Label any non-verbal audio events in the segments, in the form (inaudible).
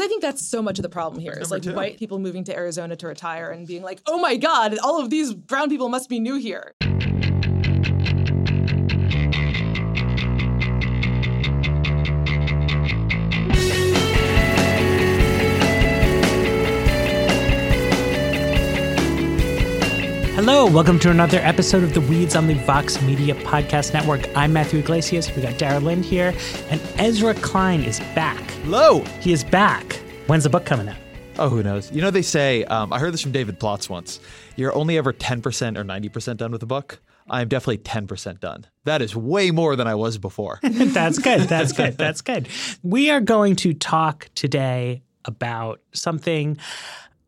Because I think that's so much of the problem here. Is like two. white people moving to Arizona to retire and being like, oh my God, all of these brown people must be new here. Hello, welcome to another episode of The Weeds on the Vox Media Podcast Network. I'm Matthew Yglesias. We got Dara Lind here, and Ezra Klein is back. Hello. He is back. When's the book coming out? Oh, who knows? You know, they say, um, I heard this from David Plotz once you're only ever 10% or 90% done with a book. I'm definitely 10% done. That is way more than I was before. (laughs) That's good. That's good. That's good. We are going to talk today about something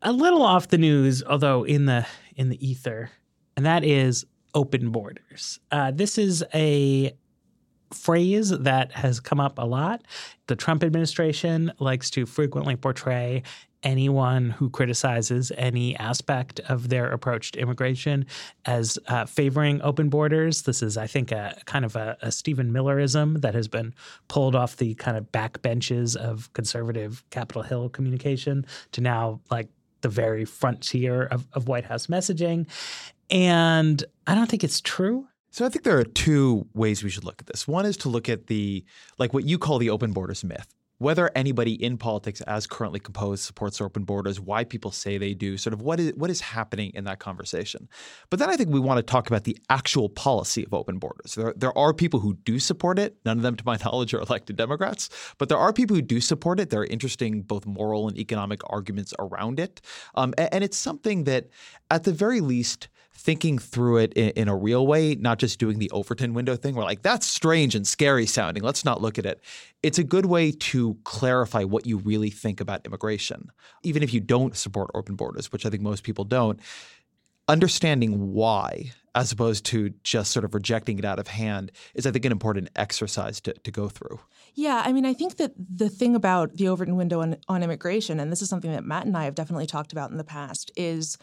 a little off the news, although in the in the ether, and that is open borders. Uh, this is a phrase that has come up a lot. The Trump administration likes to frequently portray anyone who criticizes any aspect of their approach to immigration as uh, favoring open borders. This is, I think, a kind of a, a Stephen Millerism that has been pulled off the kind of back benches of conservative Capitol Hill communication to now like the very frontier of, of White House messaging. And I don't think it's true. So I think there are two ways we should look at this. One is to look at the like what you call the open borders myth. Whether anybody in politics as currently composed supports open borders, why people say they do, sort of what is what is happening in that conversation. But then I think we want to talk about the actual policy of open borders. There, there are people who do support it. None of them, to my (laughs) knowledge, are elected Democrats. But there are people who do support it. There are interesting both moral and economic arguments around it. Um, and, and it's something that, at the very least, thinking through it in, in, a real way, not just doing the Overton window thing where like that's strange and scary sounding. Let's not look at it. It's a good way to clarify what you really think about immigration. Even if you don't support open borders, which I think most people don't, understanding why as opposed to just sort of rejecting it out of hand is I think an important exercise to, to go through. Yeah, I mean, I think that the thing about the Overton window on, on immigration, and this is something that Matt and I have definitely talked about in the past, is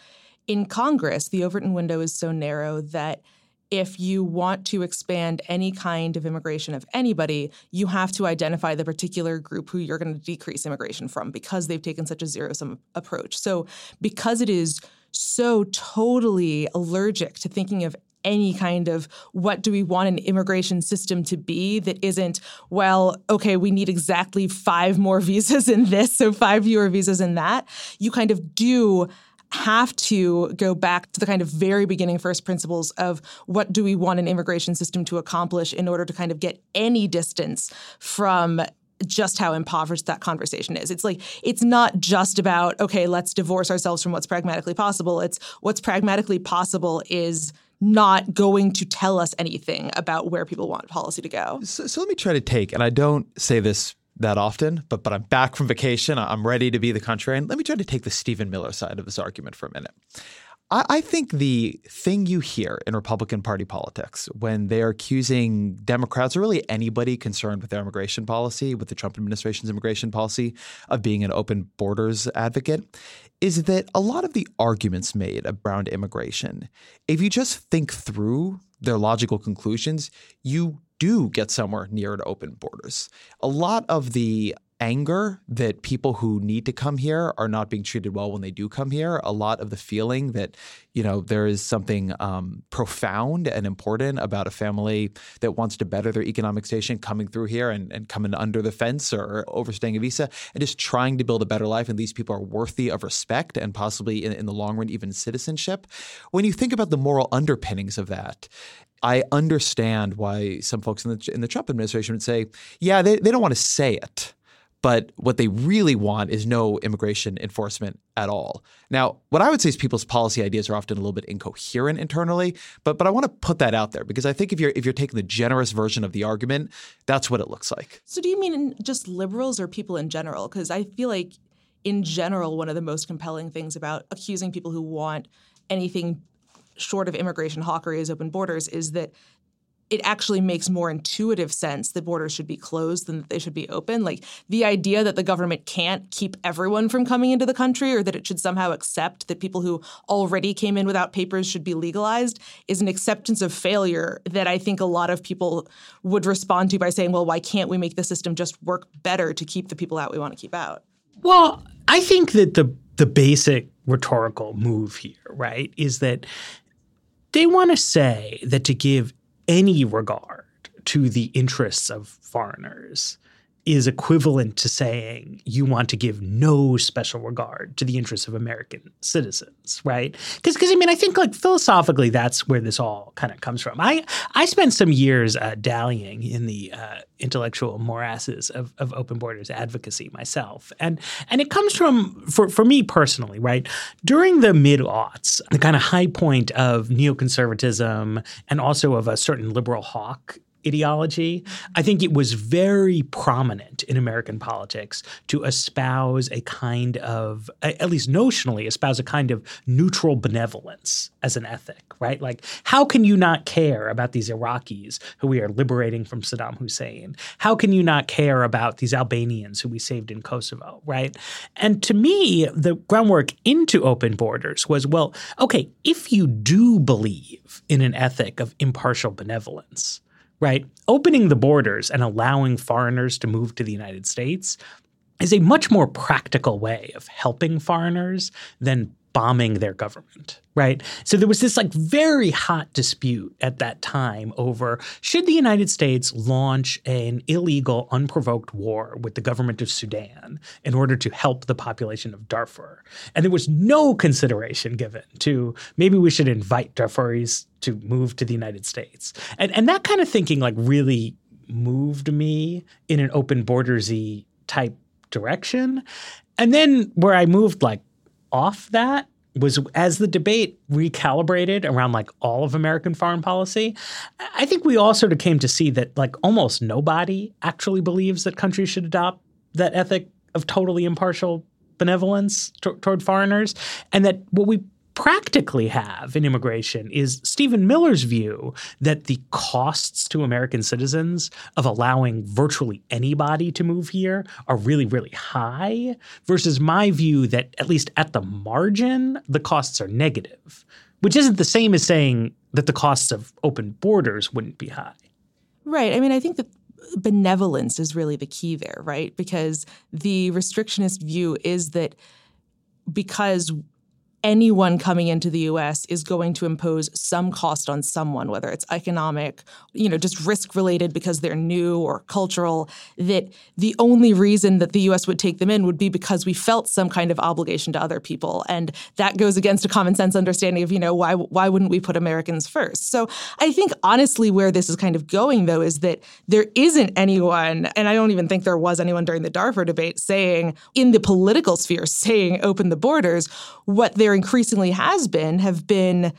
in Congress, the Overton window is so narrow that if you want to expand any kind of immigration of anybody, you have to identify the particular group who you're going to decrease immigration from because they've taken such a zero sum approach. So, because it is so totally allergic to thinking of any kind of what do we want an immigration system to be that isn't, well, okay, we need exactly five more (laughs) visas in this, so five fewer visas in that, you kind of do have to go back to the kind of very beginning first principles of what do we want an immigration system to accomplish in order to kind of get any distance from just how impoverished that conversation is. It's like it's not just about okay, let's divorce ourselves from what's pragmatically possible. It's what's pragmatically possible is not going to tell us anything about where people want policy to go. So, so let me try to take, and I don't say this that often, but but I'm back from vacation. I'm ready to be the contrarian. Let me try to take the Stephen Miller side of this argument for a minute. I, I think the thing you hear in Republican Party politics when they're accusing Democrats or really anybody concerned with their immigration policy, with the Trump administration's immigration policy, of being an open borders advocate, is that a lot of the arguments made around immigration, if you just think through their logical conclusions, you do get somewhere near to open borders. A lot of the anger that people who need to come here are not being treated well when they do come here. A lot of the feeling that, you know, there is something um, profound and important about a family that wants to better their economic station coming through here and, and coming under the fence or overstaying a visa and just trying to build a better life. And these people are worthy of respect and possibly in, in the long run, even citizenship. When you think about the moral underpinnings of that, I understand why some folks in the in the Trump administration would say, yeah, they, they don't want to say it. But what they really want is no immigration enforcement at all. Now, what I would say is people's policy ideas are often a little bit incoherent internally, but but I want to put that out there because I think if you're if you're taking the generous version of the argument, that's what it looks like. So do you mean just liberals or people in general? Because I feel like in general, one of the most compelling things about accusing people who want anything short of immigration hawkery as open borders is that it actually makes more intuitive sense that borders should be closed than that they should be open. Like the idea that the government can't keep everyone from coming into the country or that it should somehow accept that people who already came in without papers should be legalized is an acceptance of failure that I think a lot of people would respond to by saying, well, why can't we make the system just work better to keep the people out we want to keep out? Well, I think that the the basic rhetorical move here, right, is that they want to say that to give any regard to the interests of foreigners is equivalent to saying you want to give no special regard to the interests of American citizens, right? Because, because I mean, I think like philosophically, that's where this all kind of comes from. I I spent some years uh, dallying in the uh, intellectual morasses of, of open borders advocacy myself, and and it comes from for for me personally, right? During the mid aughts, the kind of high point of neoconservatism and also of a certain liberal hawk ideology. I think it was very prominent in American politics to espouse a kind of, at least notionally, espouse a kind of neutral benevolence as an ethic, right? Like, how can you not care about these Iraqis who we are liberating from Saddam Hussein? How can you not care about these Albanians who we saved in Kosovo, right? And to me, the groundwork into open borders was well, okay, if you do believe in an ethic of impartial benevolence, right? Opening the borders and allowing foreigners to move to the United States is a much more practical way of helping foreigners than bombing their government, right? So there was this like very hot dispute at that time over should the United States launch an illegal, unprovoked war with the government of Sudan in order to help the population of Darfur? And there was no consideration given to maybe we should invite Darfuris to move to the United States. And and that kind of thinking like really moved me in an open bordersy type direction. And then where I moved like off that was as the debate recalibrated around like all of American foreign policy, I think we all sort of came to see that like almost nobody actually believes that countries should adopt that ethic of totally impartial benevolence t- toward foreigners, and that what we practically have in immigration is Stephen Miller's view that the costs to American citizens of allowing virtually anybody to move here are really, really high, versus my view that, at least at the margin, the costs are negative, which isn't the same as saying that the costs of open borders wouldn't be high. Right. I mean, I think that benevolence is really the key there, right? Because the restrictionist view is that because anyone coming into the US is going to impose some cost on someone, whether it's economic, you know, just risk related because they're new or cultural, that the only reason that the US would take them in would be because we felt some kind of obligation to other people. And that goes against a common sense understanding of, you know, why why wouldn't we put Americans first? So I think honestly where this is kind of going though is that there isn't anyone, and I don't even think there was anyone during the Darfur debate saying in the political sphere saying open the borders, what they're there increasingly has been have been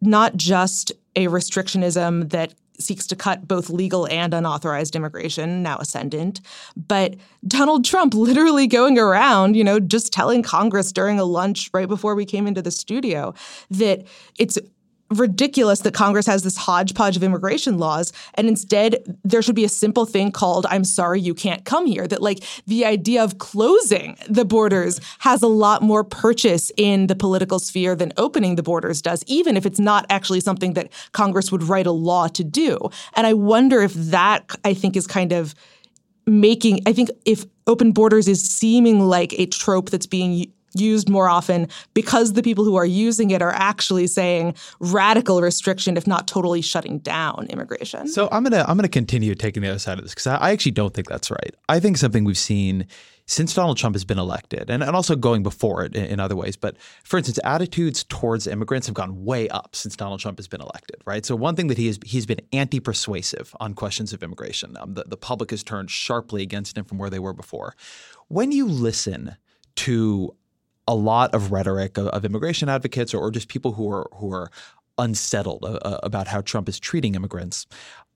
not just a restrictionism that seeks to cut both legal and unauthorized immigration, now ascendant, but Donald Trump literally going around, you know, just telling Congress during a lunch right before we came into the studio that it's ridiculous that Congress has this hodgepodge of immigration laws and instead there should be a simple thing called I'm sorry you can't come here that like the idea of closing the borders has a lot more purchase in the political sphere than opening the borders does even if it's not actually something that Congress would write a law to do. And I wonder if that I think is kind of making I think if open borders is seeming like a trope that's being used more often because the people who are using it are actually saying radical restriction, if not totally shutting down immigration. So I'm gonna I'm gonna continue taking the other side of this because I, I, actually don't think that's right. I think something we've seen since Donald Trump has been elected, and, and also going before it in, in other ways. But for instance, attitudes towards immigrants have gone way up since Donald Trump has been elected, right? So one thing that he has he's been anti-persuasive on questions of immigration. Um, the, the public has turned sharply against him from where they were before. When you listen to a lot of rhetoric of, of immigration advocates or, or, just people who are who are unsettled uh, uh, about how Trump is treating immigrants.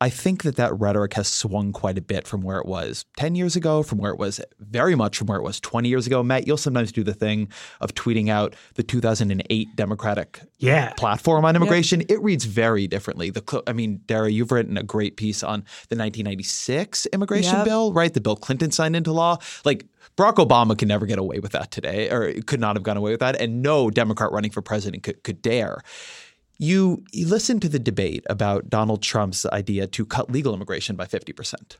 I think that that rhetoric has swung quite a bit from where it was 10 years ago, from where it was very much from where it was 20 years ago. Matt, you'll sometimes do the thing of tweeting out the 2008 Democratic yeah. platform on immigration. It reads very differently. The I mean, Dara, you've written a great piece on the 1996 immigration yep. bill, right? The bill Clinton signed into law. Like Barack Obama could never get away with that today, or could not have gone away with that, and no Democrat running for president could, could dare you, you listen to the debate about Donald Trump's idea to cut legal immigration by 50%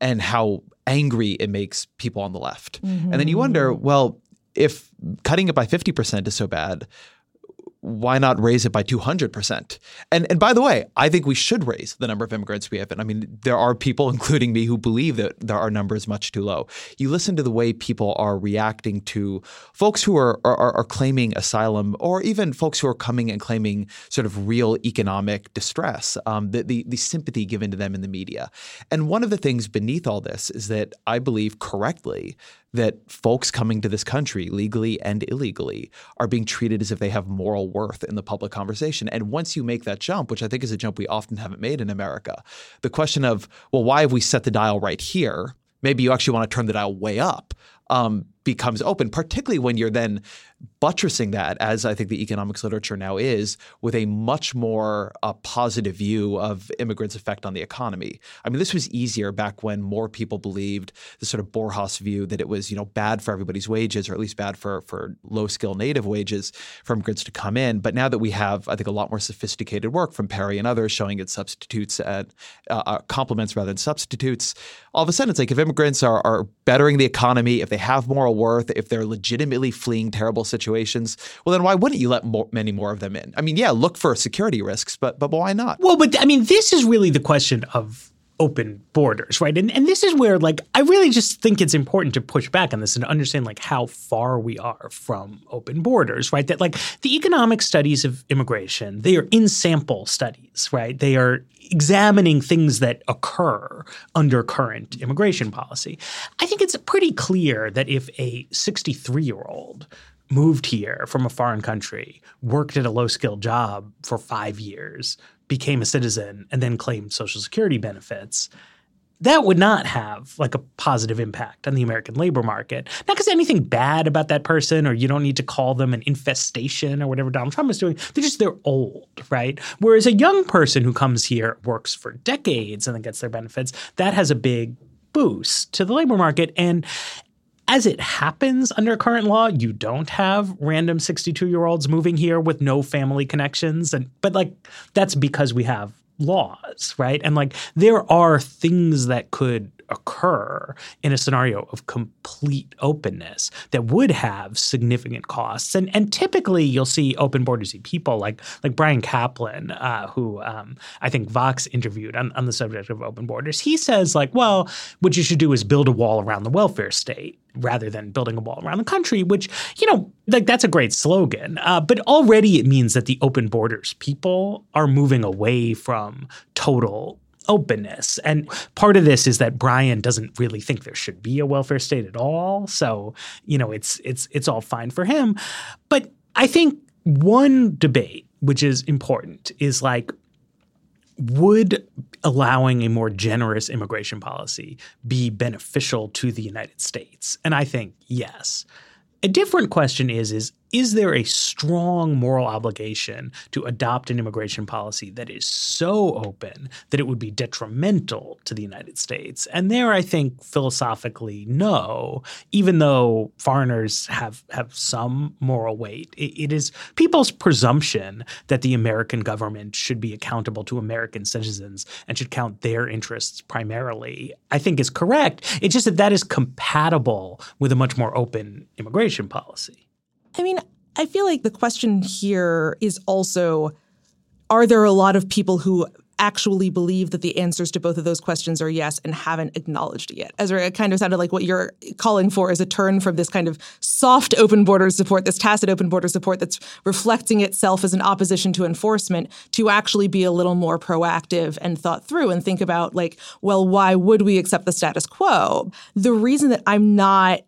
and how angry it makes people on the left. Mm-hmm. And then you wonder, well, if cutting it by 50% is so bad, why not raise it by 200%? And and by the way, I think we should raise the number of immigrants we have. And I mean, there are people, (laughs) including me, who believe that there are numbers much too low. You listen to the way people are reacting to folks who are, are, are claiming asylum or even folks who are coming and claiming sort of real economic distress, um, the, the, the sympathy given to them in the media. And one of the things beneath all this is that I believe correctly that folks coming to this country legally and illegally are being treated as if they have moral worth in the public conversation. And once you make that jump, which I think is a jump we often haven't made in America, the question of, well, why have we set the dial right here? Maybe you actually want to turn the dial way up. Um, becomes open, particularly when you're then buttressing that, as I think the economics literature now is, with a much more uh, positive view of immigrants' effect on the economy. I mean, this was easier back when more people believed the sort of Borjas view that it was, you know, bad for everybody's wages, or at least bad for for low skill native wages for immigrants to come in. But now that we have, I think, a lot more sophisticated work from Peri and others showing it substitutes at uh, uh, complements rather than substitutes, all of a sudden it's like if immigrants are, are bettering the economy, if they have moral worth, if they're legitimately fleeing terrible situations, well, then why wouldn't you let more, many more of them in? I mean, yeah, look for security risks, but but why not? Well, but I mean, this is really the question of open borders, right? And and this is where like I really just think it's important to push back on this and understand like how far we are from open borders, right? That like the economic studies of immigration, they are in sample studies, right? They are examining things that occur under current immigration policy. I think it's pretty clear that if a 63-year-old moved here from a foreign country, worked at a low skilled job for five years, became a citizen, and then claimed Social Security benefits, that would not have like a positive impact on the American labor market. Not because anything bad about that person, or you don't need to call them an infestation or whatever Donald Trump is doing. They're just they're old, right? Whereas a young person who comes here, works for decades, and then gets their benefits, that has a big boost to the labor market. And as it happens under current law, you don't have random 62 year olds moving here with no family connections. And but like that's because we have laws, right? And like there are things that could occur in a scenario of complete openness that would have significant costs. And and typically you'll see open borders people like like Bryan Caplan, uh, who um, I think Vox interviewed on, on the subject of open borders. He says like, well, what you should do is build a wall around the welfare state rather than building a wall around the country, which, you know, like that's a great slogan. Uh, but already it means that the open borders people are moving away from total openness. And part of this is that Bryan doesn't really think there should be a welfare state at all. So, you know, it's it's it's all fine for him. But I think one debate which is important is like would allowing a more generous immigration policy be beneficial to the United States? And I think yes. A different question is is is there a strong moral obligation to adopt an immigration policy that is so open that it would be detrimental to the United States? And there, I think philosophically, no, even though foreigners have, have some moral weight. it, it is people's presumption that the American government should be accountable to American citizens and should count their interests primarily, I think is correct. It's just that that is compatible with a much more open immigration policy. I mean, I feel like the question here is also are there a lot of people who actually believe that the answers to both of those questions are yes and haven't acknowledged it yet. Ezra, it kind of sounded like what you're calling for is a turn from this kind of soft open border support, this tacit open border support that's reflecting itself as an opposition to enforcement, to actually be a little more proactive and thought through and think about, like, well, why would we accept the status quo? The reason that I'm not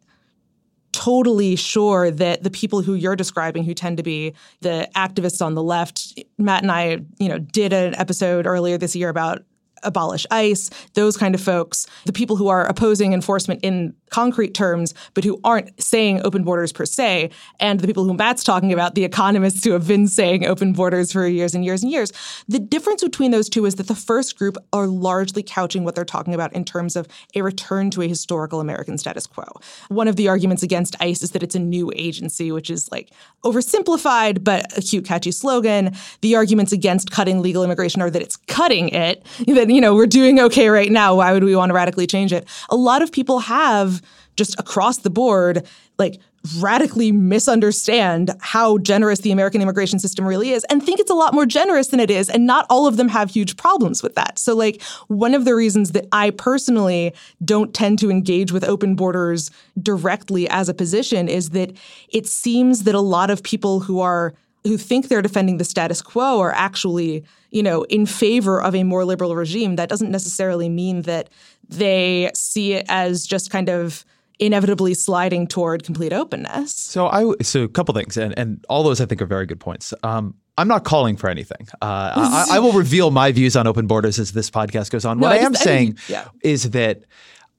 totally sure that the people who you're describing who tend to be the activists on the left matt and i you know did an episode earlier this year about abolish ICE those kind of folks the people who are opposing enforcement in concrete terms, but who aren't saying open borders per se, and the people who Matt's talking about, the economists who have been saying open borders for years and years and years. The difference between those two is that the first group are largely couching what they're talking about in terms of a return to a historical American status quo. One of the arguments against ICE is that it's a new agency, which is like oversimplified, but a cute, catchy slogan. The arguments against cutting legal immigration are that it's cutting it, (laughs) that, you know, we're doing okay right now. Why would we want to radically change it? A lot of people have just across the board, like radically misunderstand how generous the American immigration system really is and think it's a lot more generous than it is. And not all of them have huge problems with that. So, like, one of the reasons that I personally don't tend to engage with open borders directly as a position is that it seems that a lot of people who are who think they're defending the status quo are actually, you know, in favor of a more liberal regime. That doesn't necessarily mean that they see it as just kind of inevitably sliding toward complete openness. So I so a couple things, and and all those I think are very good points. Um, I'm not calling for anything. Uh, I, I, will reveal my views on open borders as this podcast goes on. No, what I I, am just- I saying think- yeah. is that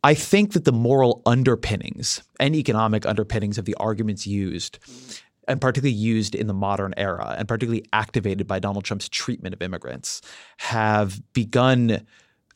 I think that the moral underpinnings and economic underpinnings of the arguments used, and particularly used in the modern era, and particularly activated by Donald Trump's treatment of immigrants, have begun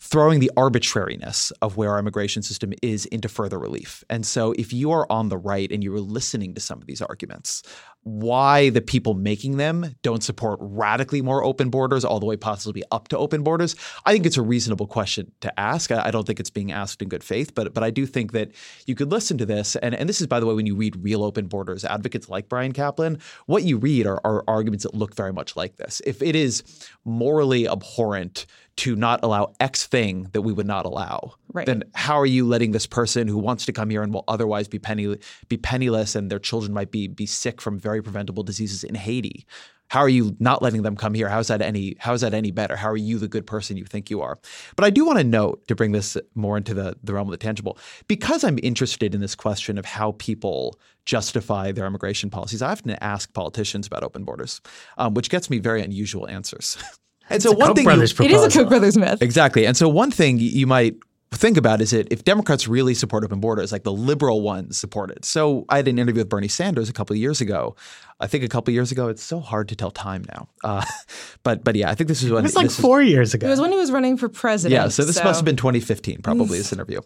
throwing the arbitrariness of where our immigration system is into further relief. And so if you are on the right and you are listening to some of these arguments, why the people making them don't support radically more open borders all the way possibly up to open borders, I think it's a reasonable question to ask. I don't think it's being asked in good faith, but but I do think that you could listen to this. And, and this is, by the way, when you read real open borders advocates like Bryan Caplan, what you read are, are arguments that look very much like this. If it is morally abhorrent to not allow X thing that we would not allow, Right. then how are you letting this person who wants to come here and will otherwise be penny be penniless and their children might be be sick from very preventable diseases in Haiti? How are you not letting them come here? How is that any how is that any better? How are you the good person you think you are? But I do want to note to bring this more into the, the realm of the tangible, because I'm interested in this question of how people justify their immigration policies. I often ask politicians about open borders, um, which gets me very unusual answers. (laughs) and so It's a one Koch thing brothers you, It is a. Koch brothers myth. Exactly. And so one thing you might think about is that if Democrats really support open borders, like the liberal ones support it. So I had an interview with Bernie Sanders a couple of years ago. I think a couple years ago. It's so hard to tell time now. Uh, (laughs) but but yeah, I think this is when It was like this is- four years ago. It was when he was running for president. yeah, so this must have been 2015, probably this interview.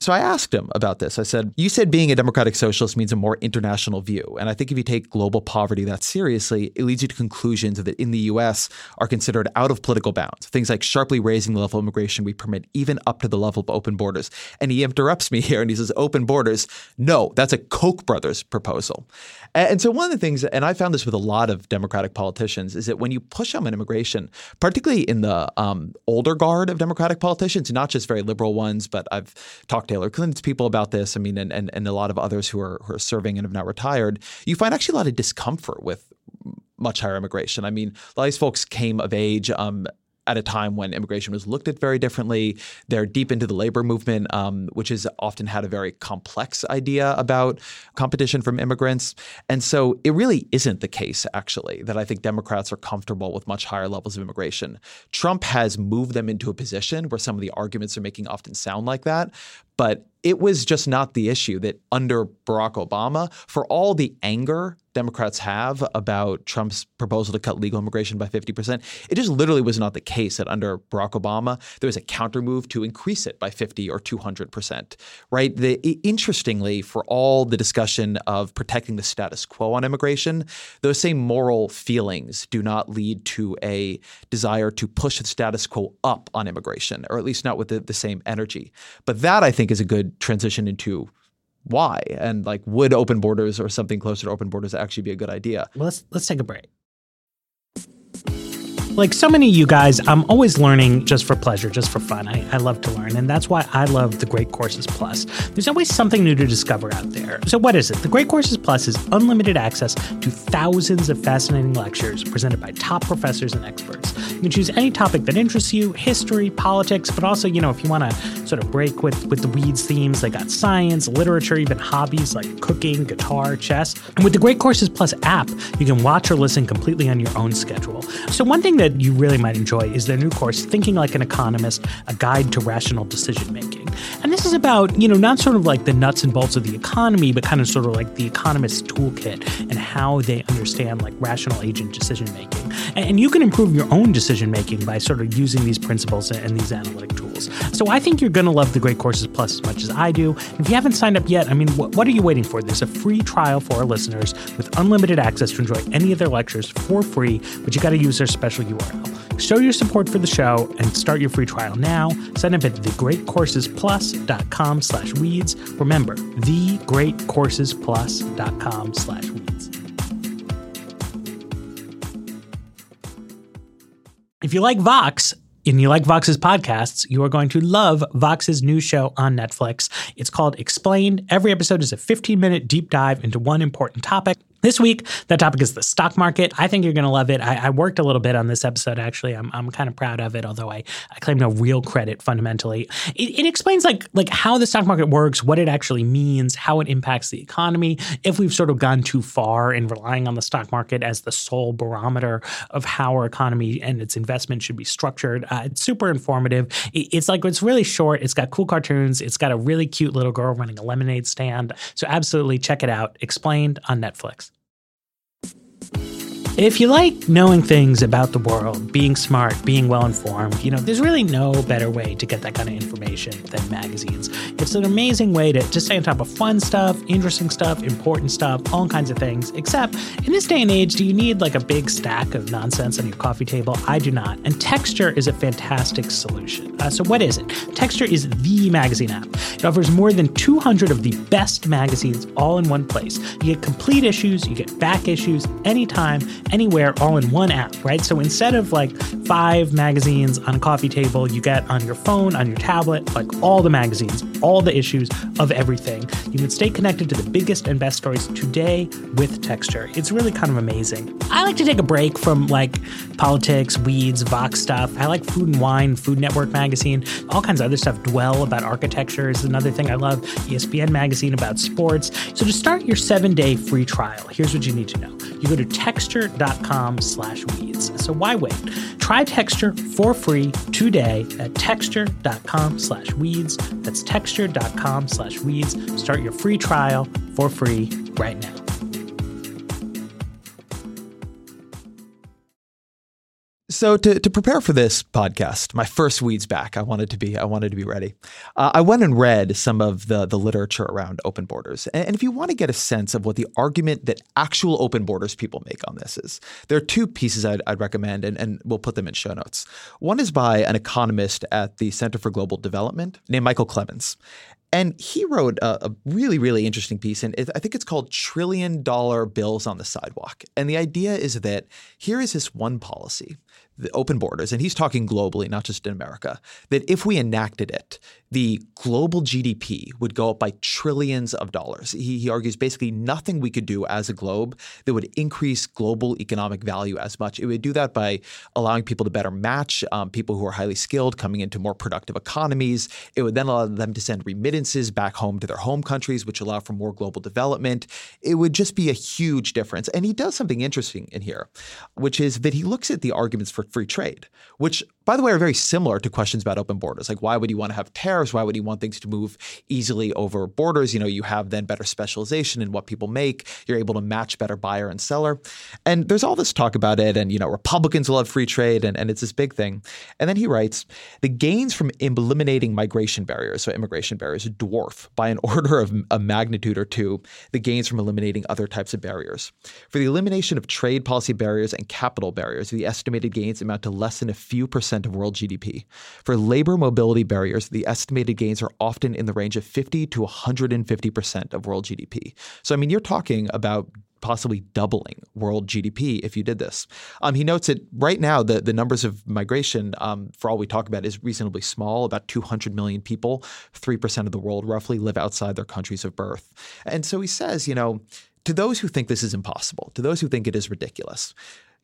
So I asked him about this. I said, "You said being a democratic socialist means a more international view, and I think if you take global poverty that seriously, it leads you to conclusions that in the U.S. are considered out of political bounds. Things like sharply raising the level of immigration we permit, even up to the level of open borders." And he interrupts me (laughs) here, and he says, "Open borders? No, that's a Koch brothers proposal." And and so one of the things, and I found this with a lot of Democratic politicians, is that when you push them on immigration, particularly in the um, older guard of Democratic politicians, not just very liberal ones, but I've talked to Hillary Clinton's people about this. I mean, and, and, and a lot of others who are, who are serving and have now retired. You find actually a lot of discomfort with much higher immigration. I mean, a lot of these folks came of age um, at a time when immigration was looked at very differently. They're deep into the labor movement, um, which has often had a very complex idea about competition from immigrants. And so it really isn't the case, actually, that I think Democrats are comfortable with much higher levels of immigration. Trump has moved them into a position where some of the arguments they're making often sound like that. But it was just not the issue that under Barack Obama, for all the anger Democrats have about Trump's proposal to cut legal immigration by 50%, it just literally was not the case that under Barack Obama, there was a counter move to increase it by 50 or 200%, right? The, interestingly, for all the discussion of protecting the status quo on immigration, those same moral feelings do not lead to a desire to push the status quo up on immigration, or at least not with the, the same energy. But that, I think, is a good transition into why and like would open borders or something closer to open borders actually be a good idea Well, let's let's take a break. Like so many of you guys, I'm always learning just for pleasure, just for fun. I, I love to learn, and that's why I love the Great Courses Plus. There's always something new to discover out there. So, what is it? The Great Courses Plus is unlimited access to thousands of fascinating lectures presented by top professors and experts. You can choose any topic that interests you history, politics, but also, you know, if you want to sort of break with, with the weeds themes, they got science, literature, even hobbies like cooking, guitar, chess. And with the Great Courses Plus app, you can watch or listen completely on your own schedule. So, one thing that you really might enjoy is their new course, Thinking Like an Economist A Guide to Rational Decision Making. And this is about, you know, not sort of like the nuts and bolts of the economy, but kind of sort of like the economist's toolkit and how they understand like rational agent decision making. And you can improve your own decision making by sort of using these principles and these analytic tools. So I think you're going to love the Great Courses Plus as much as I do. If you haven't signed up yet, I mean, what are you waiting for? There's a free trial for our listeners with unlimited access to enjoy any of their lectures for free, but you got to use their special Show your support for the show and start your free trial now. Sign up at thegreatcoursesplus.com slash weeds. Remember, thegreatcoursesplus.com slash weeds. If you like Vox, and you like Vox's podcasts, you are going to love Vox's new show on Netflix. It's called Explained. Every episode is a 15 minute deep dive into one important topic. This week, that topic is the stock market. I think you're going to love it. I, I, worked a little bit on this episode, actually. I'm, I'm kind of proud of it, although I, I claim no real credit fundamentally. It, it explains like, like how the stock market works, what it actually means, how it impacts the economy, if we've sort of gone too far in relying on the stock market as the sole barometer of how our economy and its investment should be structured. Uh, it's super informative. It, it's like, it's really short. It's got cool cartoons. It's got a really cute little girl running a lemonade stand. So absolutely check it out. Explained on Netflix. If you like knowing things about the world, being smart, being well informed, you know, there's really no better way to get that kind of information than magazines. It's an amazing way to, to stay on top of fun stuff, interesting stuff, important stuff, all kinds of things. Except in this day and age, do you need like a big stack of nonsense on your coffee table? I do not. And Texture is a fantastic solution. Uh, so, what is it? Texture is the magazine app. It offers more than 200 of the best magazines all in one place. You get complete issues, you get back issues anytime anywhere all in one app, right? So instead of like five magazines on a coffee table, you get on your phone, on your tablet, like all the magazines, all the issues of everything. You can stay connected to the biggest and best stories today with texture. It's really kind of amazing. I like to take a break from like politics, weeds, Vox stuff. I like Food and Wine, Food Network magazine, all kinds of other stuff. Dwell about architecture is another thing I love. ESPN magazine about sports. So to start your seven day free trial, here's what you need to know. You go to texture texture.com slash weeds. So why wait? Try Texture for free today at texture.com slash weeds. That's texture.com slash weeds. Start your free trial for free right now. So to, to prepare for this podcast, my first weeds back, I wanted to be I wanted to be ready. Uh, I went and read some of the the literature around open borders, and, if you want to get a sense of what the argument that actual open borders people make on this is, there are two pieces I'd, I'd recommend, and, and we'll put them in show notes. One is by an economist at the Center for Global Development named Michael Clemens, and he wrote a, a, really, really interesting piece, and it, I think it's called Trillion Dollar Bills on the Sidewalk. And the idea is that here is this one policy the open borders, and he's talking globally, not just in America, that if we enacted it, the global GDP would go up by trillions of dollars. He, he, argues basically nothing we could do as a globe that would increase global economic value as much. It would do that by allowing people to better match um, people who are highly skilled coming into more productive economies. It would then allow them to send remittances back home to their home countries, which allow for more global development. It would just be a huge difference. And he does something interesting in here, which is that he looks at the arguments for free trade, which, by the way, are very similar to questions about open borders. Like, why would you want to have tariffs? Why would you want things to move easily over borders? You know, you have then better specialization in what people make. You're able to match better buyer and seller. And there's all this talk about it. And, you know, Republicans love free trade, and, and it's this big thing. And then he writes the gains from eliminating migration barriers, so immigration barriers, dwarf by an (laughs) order of a magnitude or two the gains from eliminating other types of barriers. For the elimination of trade policy barriers and capital barriers, the estimated gains gains amount to less than a few percent of world GDP. For labor mobility barriers, the estimated gains are often in the range of 50 to 150% of world GDP. So, I mean, you're talking about possibly doubling world GDP if you did this. Um, he notes that right now the, the numbers of migration, um, for all we talk about, is reasonably small. About 200 million people, 3% of the world roughly, live outside their countries of birth. And so he says, you know, to those who think this is impossible, to those who think it is ridiculous,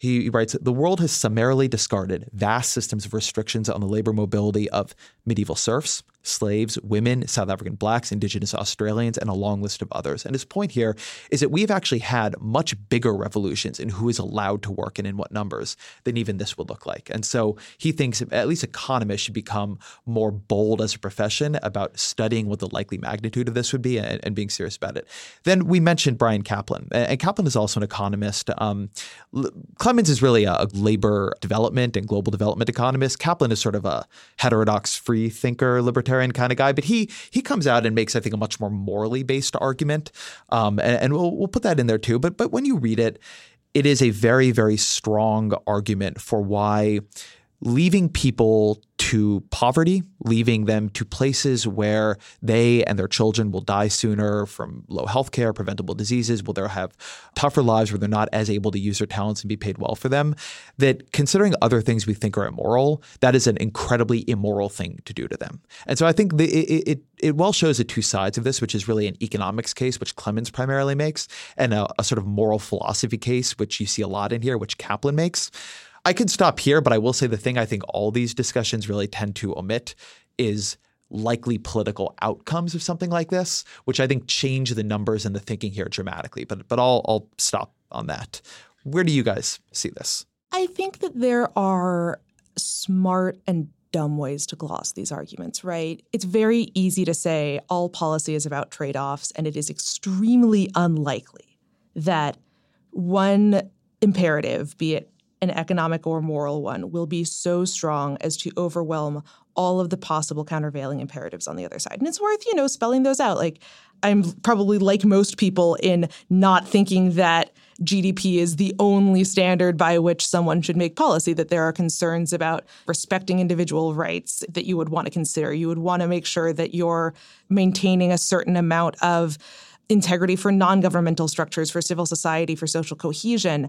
He writes The world has summarily discarded vast systems of restrictions on the labor mobility of medieval serfs, slaves, women, South African blacks, indigenous Australians, and a long list of others. And his point here is that we've actually had much bigger revolutions in who is allowed to work and in what numbers than even this would look like. And so he thinks at least economists should become more bold as a profession about studying what the likely magnitude of this would be and, and being serious about it. Then we mentioned Bryan Caplan, and Caplan is also an economist. Um, Clemens is really a labor development and global development economist. Caplan is sort of a heterodox free thinker, libertarian kind of guy, but he he comes out and makes, I think, a much more morally based argument, um, and, and we'll we'll put that in there too. But but when you read it, it is a very very strong argument for why leaving people to poverty, leaving them to places where they and their children will die sooner from low health care, preventable diseases, will they have tougher lives where they're not as able to use their talents and be paid well for them. That considering other things we think are immoral, that is an incredibly immoral thing to do to them. And so I think the, it, it, it well shows the two sides of this, which is really an economics case, which Clemens primarily makes, and a, a sort of moral philosophy case, which you see a lot in here, which Caplan makes. I could stop here, but I will say the thing I think all these discussions really tend to omit is likely political outcomes of something like this, which I think change the numbers and the thinking here dramatically. But but I'll I'll stop on that. Where do you guys see this? I think that there are smart and dumb ways to gloss these arguments, right? It's very easy to say all policy is about trade offs, and it is extremely unlikely that one imperative, be it an economic or moral one will be so strong as to overwhelm all of the possible countervailing imperatives on the other side. And it's worth, you know, spelling those out. Like I'm probably like most people in not thinking that GDP is the only standard by which someone should make policy, that there are concerns about respecting individual rights that you would want to consider. You would want to make sure that you're maintaining a certain amount of integrity for non governmental structures, for civil society, for social cohesion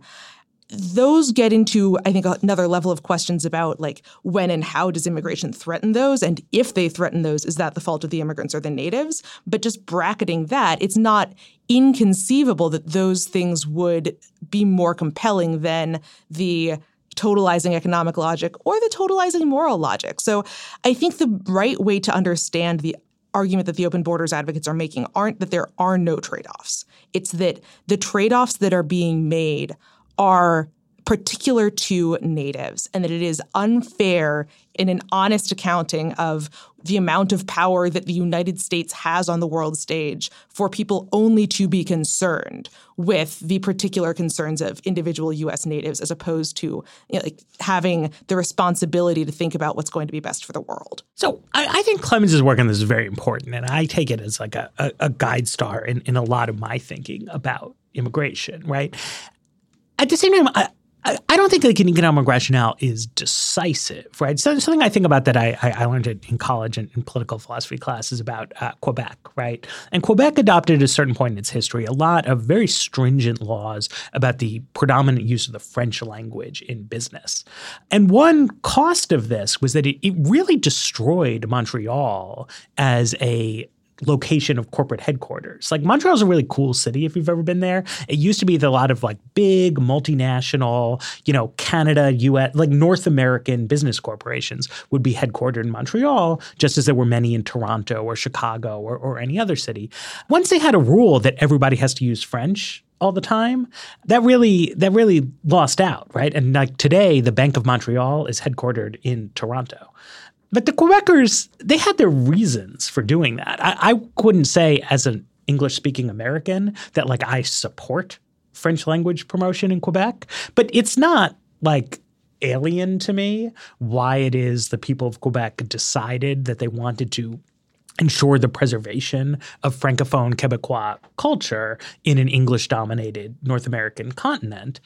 those get into i think another level of questions about like when and how does immigration threaten those? And if they threaten those is that the fault of the immigrants or the natives? But just bracketing that it's not inconceivable that those things would be more compelling than the totalizing economic logic or the totalizing moral logic. So i think the right way to understand the argument that the open borders advocates are making aren't that there are no trade-offs. It's that the trade-offs that are being made are particular to natives and that it is unfair in an honest accounting of the amount of power that the United States has on the world stage for people only to be concerned with the particular concerns of individual US natives as opposed to you know, like having the responsibility to think about what's going to be best for the world. So I, I think Clemens' work on this is very important and I take it as like a, a, a guide star in, in a lot of my thinking about immigration, right? At the same time, I, I don't think like an economic rationale is decisive, right? So something I think about that I, I learned in college and in political philosophy classes about uh, Quebec, right? And Quebec adopted at a certain point in its history a lot of very stringent laws about the predominant use of the French language in business. And one cost of this was that it, it really destroyed Montreal as a location of corporate headquarters. Like Montreal's a really cool city if you've ever been there. It used to be that a lot of like big multinational, you know, Canada, US, like North American business corporations would be headquartered in Montreal, just as there were many in Toronto or Chicago or, or any other city. Once they had a rule that everybody has to use French, all the time that really that really lost out right and like today the bank of montreal is headquartered in toronto but the Quebecers, they had their reasons for doing that. I, I couldn't say as an English speaking American that like I support French language promotion in Quebec, but it's not like alien to me why it is the people of Quebec decided that they wanted to ensure the preservation of Francophone Quebecois culture in an English dominated North American continent.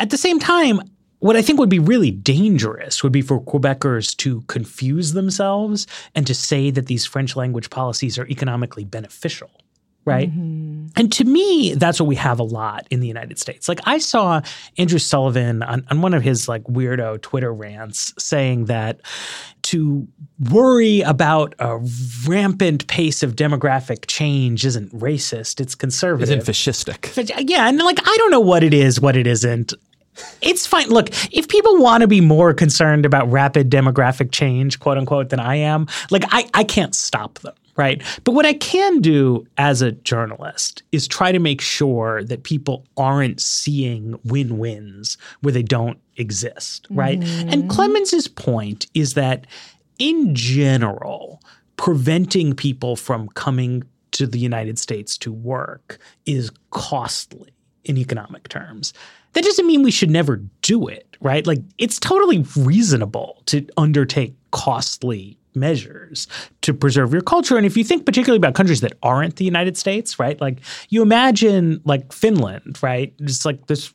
At the same time, what I think would be really dangerous would be for Quebecers to confuse themselves and to say that these French language policies are economically beneficial right? Mm-hmm. And to me, that's what we have a lot in the United States. Like I saw Andrew Sullivan on, on one of his like weirdo Twitter rants saying that to worry about a rampant pace of demographic change isn't racist, it's conservative. Isn't fascistic. Yeah, and like I don't know what it is, what it isn't. It's fine. Look, if people want to be more concerned about rapid demographic change, quote unquote, than I am, like I, I can't stop them right? But what I can do as a journalist is try to make sure that people aren't seeing win wins where they don't exist, right? Mm-hmm. And Clemens's point is that in general, preventing people from coming to the United States to work is costly in economic terms. That doesn't mean we should never do it, right? Like it's totally reasonable to undertake costly measures to preserve your culture. And if you think particularly about countries that aren't the United States, right? Like you imagine like Finland, right? It's like this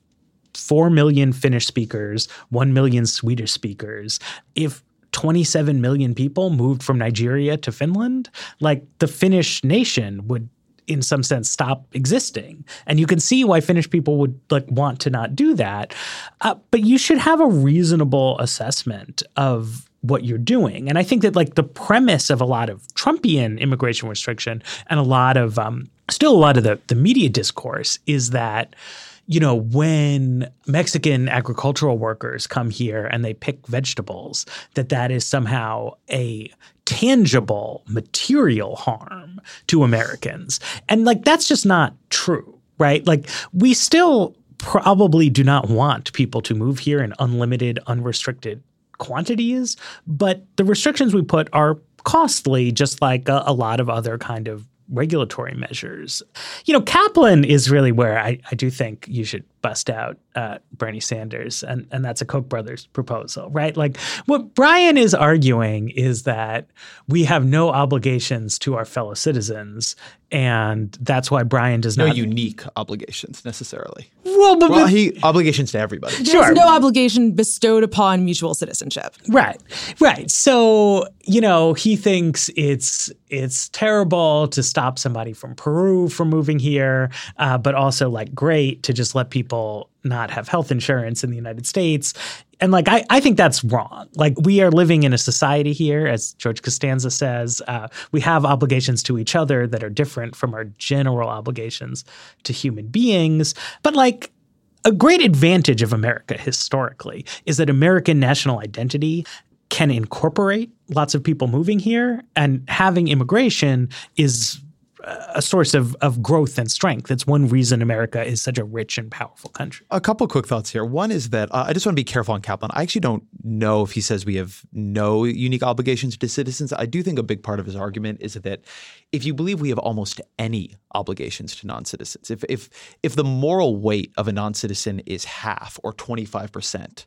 4 million Finnish speakers, 1 million Swedish speakers. If 27 million people moved from Nigeria to Finland, like the Finnish nation would in some sense stop existing. And you can see why finnish people would like want to not do that. Uh, but you should have a reasonable assessment of what you're doing. And i think that like the premise of a lot of trumpian immigration restriction and a lot of um, still a lot of the, the media discourse is that you know, when Mexican agricultural workers come here and they pick vegetables, that that is somehow a tangible material harm to Americans. And like that's just not true, right? Like we still probably do not want people to move here in unlimited, unrestricted quantities, but the restrictions we put are costly, just like a, a lot of other kind of regulatory measures. You know, Caplan is really where I, I do think you should bust out uh, Bernie Sanders, and and that's a Koch brothers proposal, right? Like what Bryan is arguing is that we have no obligations to our fellow citizens, and that's why Bryan does no not unique obligations necessarily. Well, but, well, but he obligations to everybody. There's Sure. no obligation bestowed upon mutual citizenship. Right. Right. So, you know, he thinks it's it's terrible to stop somebody from Peru from moving here, uh, but also like great to just let people not have health insurance in the United States. And like I, I think that's wrong. Like we are living in a society here, as George Costanza says, uh, we have obligations to each other that are different from our general obligations to human beings. But like a great advantage of America historically is that American national identity can incorporate lots of people moving here, and having immigration is a source of, of growth and strength. It's one reason America is such a rich and powerful country. A couple quick thoughts here. One is that uh, I just want to be careful on Caplan. I actually don't know if he says we have no unique obligations to citizens. I do think a big part of his argument is that if you believe we have almost any obligations to non-citizens, if if if the moral weight of a non-citizen is half or 25 percent,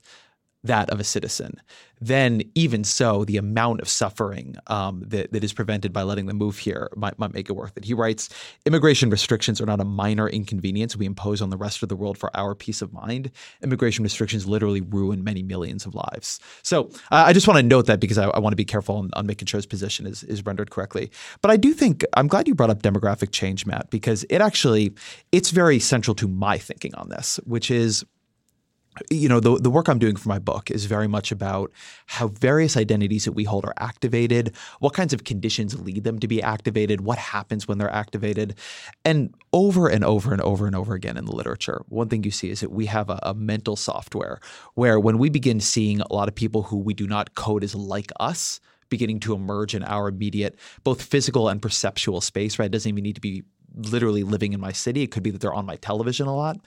that of a citizen, then even so, the amount of suffering um, that, that is prevented by letting them move here might, might make it worth it. He writes Immigration restrictions are not a minor inconvenience we impose on the rest of the world for our peace of mind. Immigration restrictions literally ruin many millions of lives. So uh, I just want to note that because I, I want to be careful on, on, making sure his position is, is rendered correctly. But I do think I'm glad you brought up demographic change, Matt, because it actually it's very central to my thinking on this, which is you know the the work I'm doing for my book is very much about how various identities that we hold are activated, what kinds of conditions lead them to be activated, what happens when they're activated, and over and over and over and over again in the literature, one thing you see is that we have a, a mental software where when we begin seeing a lot of people who we do not code as like us beginning to emerge in our immediate both physical and perceptual space, right? It doesn't even need to be literally living in my city. It could be that they're on my television a lot.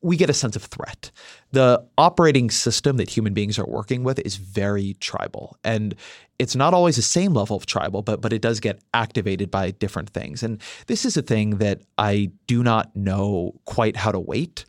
We get a sense of threat. The operating system that human beings are working with is very tribal. And it's not always the same level of tribal, but but it does get activated by different things. And this is a thing that I do not know quite how to weight.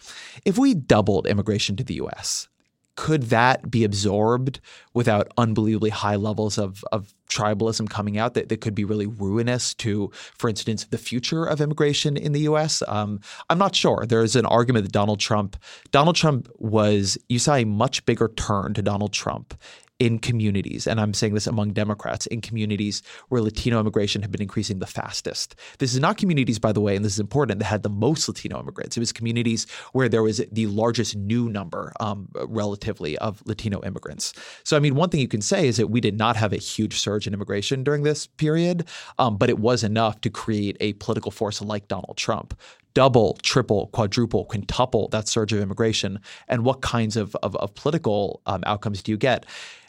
If we doubled immigration to the US, could that be absorbed without unbelievably high levels of, of tribalism coming out that, that could be really ruinous to, for instance, the future of immigration in the US? Um, I'm not sure. There's an argument that Donald Trump, Donald Trump was, you saw a much bigger turn to Donald Trump in communities, and I'm saying this among Democrats, in communities where Latino immigration had been increasing the fastest. This is not communities, by the way, and this is important, that had the most Latino immigrants. It was communities where there was the largest new number, um, relatively, of Latino immigrants. So, I mean, one thing you can say is that we did not have a huge surge in immigration during this period, um, but it was enough to create a political force like Donald Trump double, triple, quadruple, quintuple that surge of immigration, and what kinds of, of, of political um, outcomes do you get?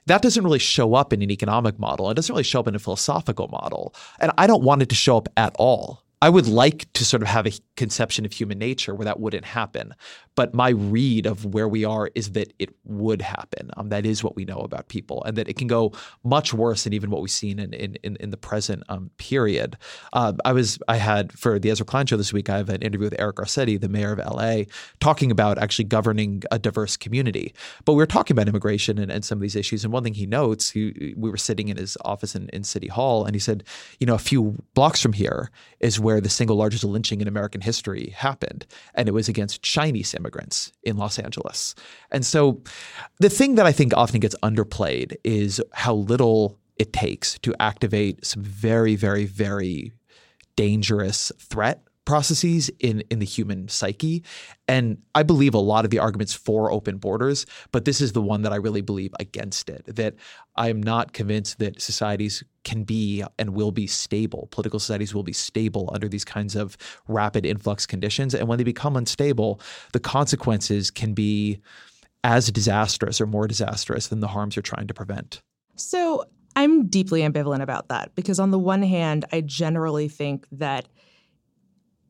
That doesn't really show up in an economic model. It doesn't really show up in a philosophical model. And I don't want it to show up at all. I would like to sort of have a conception of human nature where that wouldn't happen. But my read of where we are is that it would happen. Um, that is what we know about people, and that it can go much worse than even what we've seen in in, in, the present um, period. Uh, I was I had for the Ezra Klein show this week. I have an interview with Eric Garcetti, the mayor of LA, talking about actually governing a diverse community. But we were talking about immigration and, and some of these issues. And one thing he notes, he, we were sitting in his office in, in City Hall, and he said, you know, a few blocks from here is where the single largest lynching in American history happened, and it was against Chinese immigrants in Los Angeles. And so the thing that I think often gets underplayed is how little it takes to activate some very, very, very dangerous threat processes in in the human psyche. And i believe a lot of the arguments for open borders but this is the one that i really believe against it that i am not convinced that societies can be and will be stable. Political societies will be stable under these kinds of rapid influx conditions. And when they become unstable the consequences can be as disastrous or more disastrous than the harms you're trying to prevent. So i'm deeply ambivalent about that because on the one hand i generally think that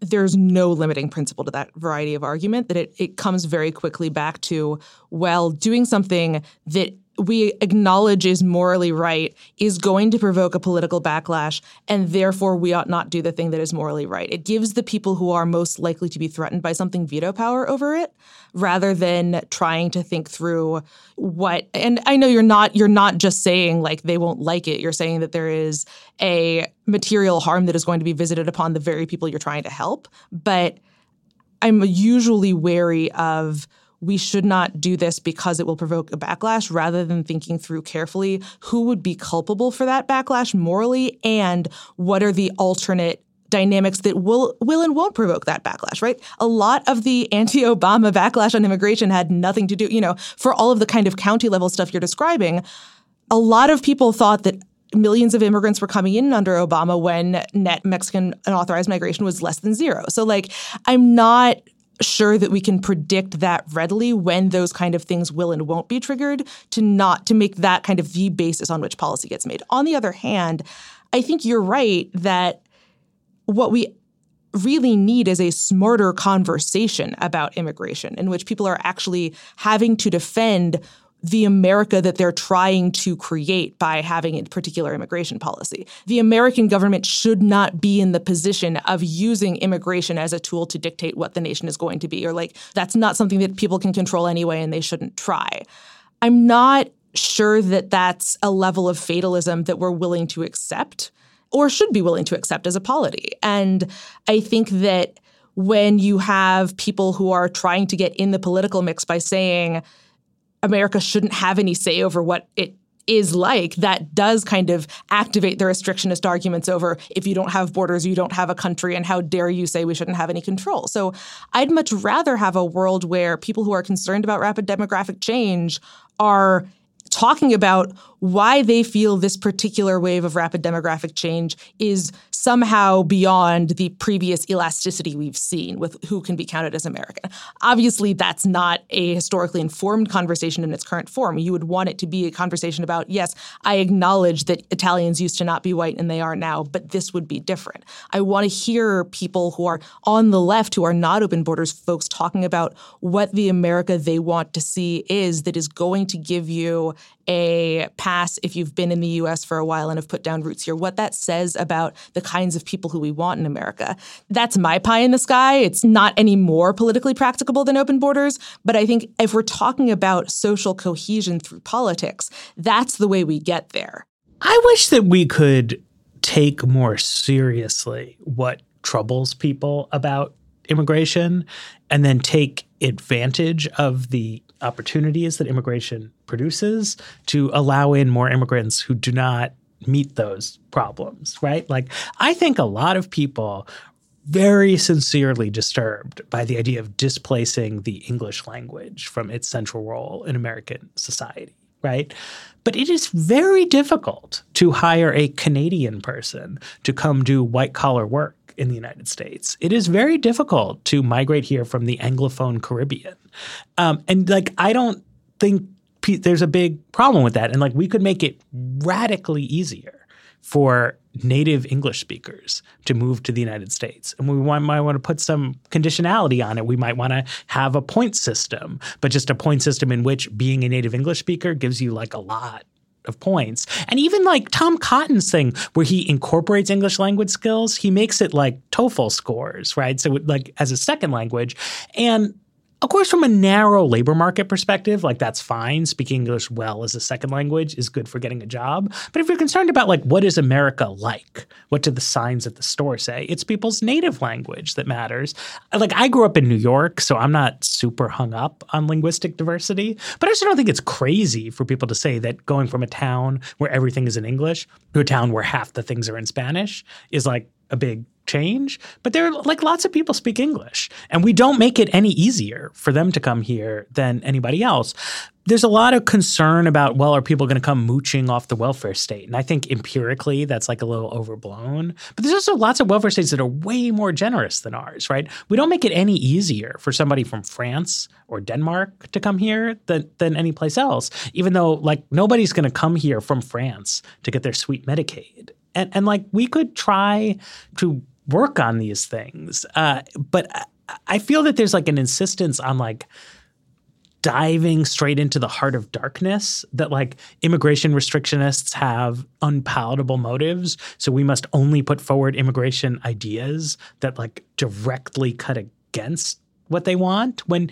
there's no limiting principle to that variety of argument, that it, it comes very quickly back to, well, doing something that we acknowledge is morally right is going to provoke a political backlash, and therefore we ought not do the thing that is morally right. It gives the people who are most likely to be threatened by something veto power over it, rather than trying to think through what. And I know you're not you're not just saying like they won't like it. You're saying that there is a material harm that is going to be visited upon the very people you're trying to help. But I'm usually wary of we should not do this because it will provoke a backlash rather than thinking through carefully who would be culpable for that backlash morally and what are the alternate dynamics that will will and won't provoke that backlash, right? A lot of the anti-Obama backlash on immigration had nothing to do, you know, for all of the kind of county level stuff you're describing, a lot of people thought that millions of immigrants were coming in under Obama when net Mexican unauthorized migration was less than zero. So like I'm not sure that we can predict that readily when those kind of things will and won't be triggered to not to make that kind of the basis on which policy gets made. On the other hand, I think you're right that what we really need is a smarter conversation about immigration in which people are actually having to defend the America that they're trying to create by having a particular immigration policy. The American government should not be in the position of using immigration as a tool to dictate what the nation is going to be, or like that's not something that people can control anyway and they shouldn't try. I'm not sure that that's a level of fatalism that we're willing to accept or should be willing to accept as a polity. And I think that when you have people who are trying to get in the political mix by saying, America shouldn't have any say over what it is like that does kind of activate the restrictionist arguments over if you don't have borders, you don't have a country, and how dare you say we shouldn't have any control. So I'd much rather have a world where people who are concerned about rapid demographic change are talking about why they feel this particular wave of rapid demographic change is somehow beyond the previous elasticity we've seen with who can be counted as American. Obviously, that's not a historically informed conversation in its current form. You would want it to be a conversation about, yes, I acknowledge that Italians used to not be white and they are now, but this would be different. I want to hear people who are on the left who are not open borders folks talking about what the America they want to see is that is going to give you a pass if you've been in the US for a while and have put down roots here, what that says about the kinds of people who we want in America. That's my pie in the sky. It's not any more politically practicable than open borders, but I think if we're talking about social cohesion through politics, that's the way we get there. I wish that we could take more seriously what troubles people about immigration and then take advantage of the opportunities that immigration produces to allow in more immigrants who do not meet those problems, right? Like, I think a lot of people very sincerely disturbed by the idea of displacing the English language from its central role in American society right? But it is very difficult to hire a Canadian person to come do white collar work in the United States. It is very difficult to migrate here from the Anglophone Caribbean. Um, and like, I don't think there's a big problem with that. And like, we could make it radically easier for native English speakers to move to the United States. And we want, might want to put some conditionality on it. We might want to have a point system, but just a point system in which being a native English speaker gives you like a lot of points. And even like Tom Cotton's thing where he incorporates English language skills, he makes it like TOEFL scores, right? So like as a second language. And of course, from a narrow labor market perspective, like that's fine. Speaking English well as a second language is good for getting a job. But if you're concerned about like what is America like, what do the signs at the store say? It's people's native language that matters. Like I grew up in New York, so I'm not super hung up on linguistic diversity. But I also don't think it's crazy for people to say that going from a town where everything is in English to a town where half the things are in Spanish is like a big change, but there are like lots of people speak English, and we don't make it any easier for them to come here than anybody else. There's a lot of concern about, well, are people going to come mooching off the welfare state? And I think empirically that's like a little overblown. But there's also lots of welfare states that are way more generous than ours, right? We don't make it any easier for somebody from France or Denmark to come here than, than any place else, even though like nobody's going to come here from France to get their sweet Medicaid. And, and like we could try to work on these things. Uh, but I feel that there's like an insistence on like diving straight into the heart of darkness that like immigration restrictionists have unpalatable motives so we must only put forward immigration ideas that like directly cut against what they want when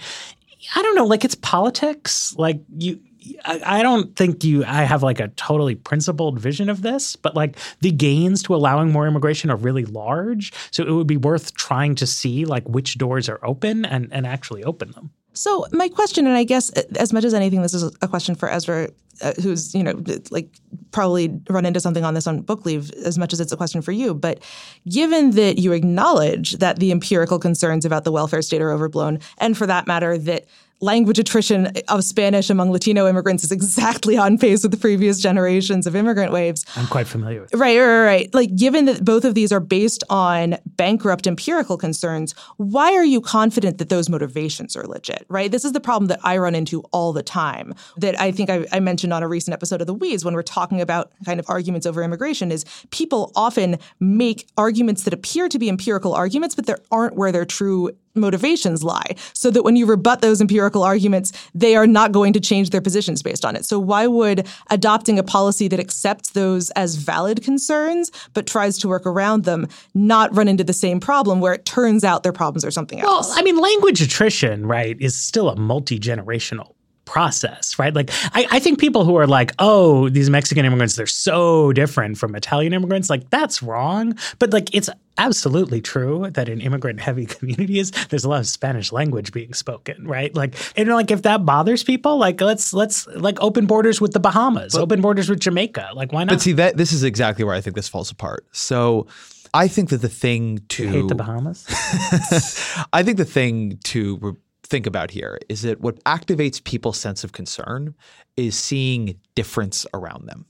i don't know like it's politics like you I, don't think you I have like a totally principled vision of this, but like the gains to allowing more immigration are really large. So it would be worth trying to see like which doors are open and, and actually open them. So my question, and I guess as much as anything, this is a question for Ezra, uh, who's you know like probably run into something on this on book leave as much as it's a question for you. But given that you acknowledge that the empirical concerns about the welfare state are overblown, and for that matter, that language attrition of Spanish among Latino immigrants is exactly on pace with the previous generations of immigrant waves. I'm quite familiar with. Right, right, right. Like, given that both of these are based on bankrupt empirical concerns, why are you confident that those motivations are legit? Right. This is the problem that I run into all the time. That I think I, I mentioned on a recent episode of The Weeds when we're talking about kind of arguments over immigration is people often make arguments that appear to be empirical arguments, but they aren't where their true motivations lie so that when you rebut those empirical arguments they are not going to change their positions based on it. So why would adopting a policy that accepts those as valid concerns but tries to work around them not run into the same problem where it turns out their problems are something else? Well i mean language attrition right is still a multi-generational process, right? Like, I, I, think people who are like, oh, these Mexican immigrants, they're so different from Italian immigrants, like, that's wrong. But, like, it's absolutely true that in immigrant heavy (laughs) communities, there's a lot of Spanish language being spoken, right? Like, and like, if that bothers people, like, let's, let's, like, open borders with the Bahamas, but, open borders with Jamaica. Like, why not? But see, that this is exactly where I think this falls apart. So, I think that the thing to you hate the Bahamas. (laughs) I think the thing to think about here is that what activates people's sense of concern is seeing difference around them.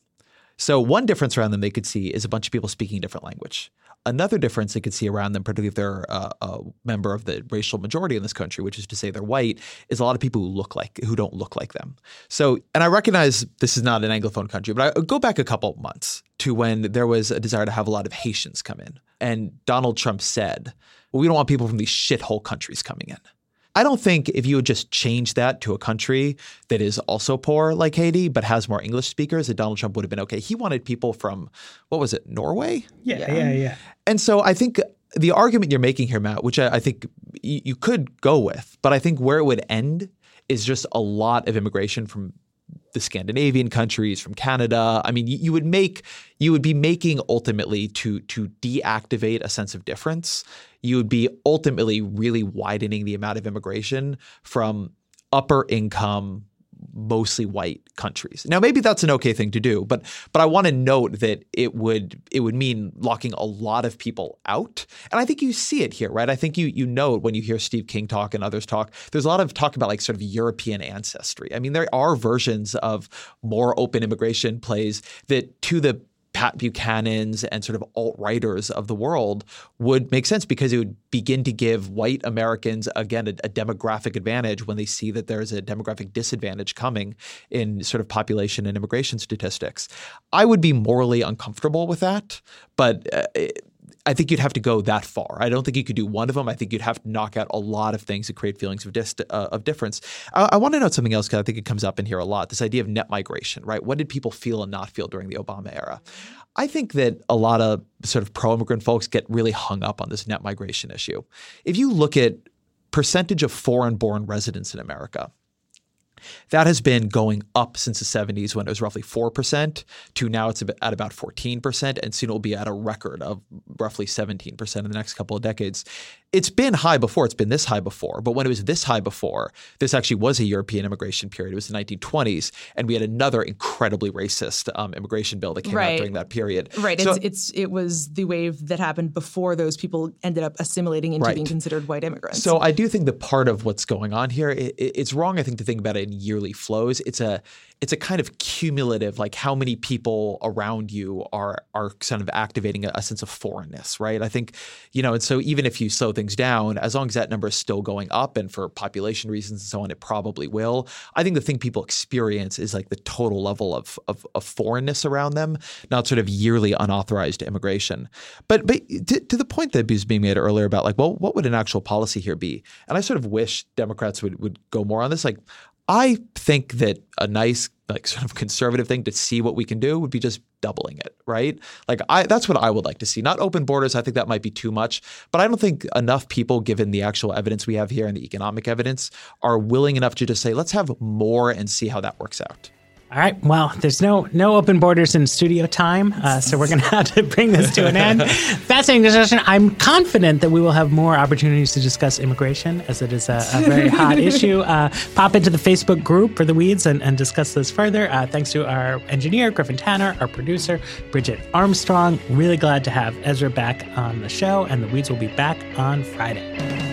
So one difference around them they could see is a bunch of people speaking a different language. Another difference they could see around them, particularly if they're a member of the racial majority in this country, which is to say they're white, is a lot of people who look like who don't look like them. So, and I recognize this is not an anglophone country, but I go back a couple months to when there was a desire to have a lot of Haitians come in, and Donald Trump said, "Well, we don't want people from these shithole countries coming in." I don't think if you would just change that to a country that is also poor like Haiti, but has more English speakers, that Donald Trump would have been okay. He wanted people from, what was it, Norway? Yeah, yeah, yeah. yeah. And so I think the argument you're making here, Matt, which I, I think y- you could go with, but I think where it would end is just a lot of immigration from the Scandinavian countries, from Canada. I mean, you, would make you would be making ultimately to to deactivate a sense of difference. You would be ultimately really widening the amount of immigration from upper income mostly white countries. Now maybe that's an okay thing to do, but but I want to note that it would it would mean locking a lot of people out. And I think you see it here, right? I think you you know when you hear Steve King talk and others talk, there's a lot of talk about like sort of European ancestry. I mean, there are versions of more open immigration plays that to the Pat Buchanan's and sort of alt righters of the world would make sense because it would begin to give white Americans, again, a, a, demographic advantage when they see that there's a demographic disadvantage coming in sort of population and immigration statistics. I would be morally uncomfortable with that, but uh, I think you'd have to go that far. I don't think you could do one of them. I think you'd have to knock out a lot of things to create feelings of, dis- uh, of difference. I, I want to note something else because I think it comes up in here a lot. This idea of net migration, right? What did people feel and not feel during the Obama era? I think that a lot of sort of pro-immigrant folks get really hung up on this net migration issue. If you look at percentage of foreign-born residents in America, that has been going up since the 70s when it was roughly 4% to now it's at about 14%, and soon it will be at a record of roughly 17% in the next couple of decades it's been high before. It's been this high before. But when it was this high before, this actually was a European immigration period. It was the 1920s, and we had another incredibly racist um, immigration bill that came right. out during that period. Right. So, it's, it's it was the wave that happened before those people ended up assimilating into right. being considered white immigrants. So I do think that part of what's going on here, it, it's wrong. I think to think about it yearly flows. It's a it's a kind of cumulative, like how many people around you are are kind of activating a, a, sense of foreignness, right? I think, you know, and so even if you slow things down, as long as that number is still going up, and for population reasons and so on, it probably will. I think the thing people experience is like the total level of of, of foreignness around them, not sort of yearly unauthorized immigration. But but to, to the point that was being made earlier about like, well, what would an actual policy here be? And I sort of wish Democrats would would go more on this. Like, I think that a nice, like sort of conservative thing to see what we can do would be just doubling it, right? Like I that's what I would like to see. Not open borders, I think that might be too much, but I don't think enough people given the actual evidence we have here and the economic evidence are willing enough to just say let's have more and see how that works out. All right. Well, there's no no open borders in studio time, uh, so we're going (laughs) to have to bring this to an end. Fascinating discussion. I'm confident that we will have more opportunities to discuss immigration, as it is a, a very hot (laughs) issue. Uh, pop into the Facebook group for the weeds and, and discuss this further. Uh, thanks to our engineer Griffin Tanner, our producer Bridget Armstrong. Really glad to have Ezra back on the show, and the weeds will be back on Friday.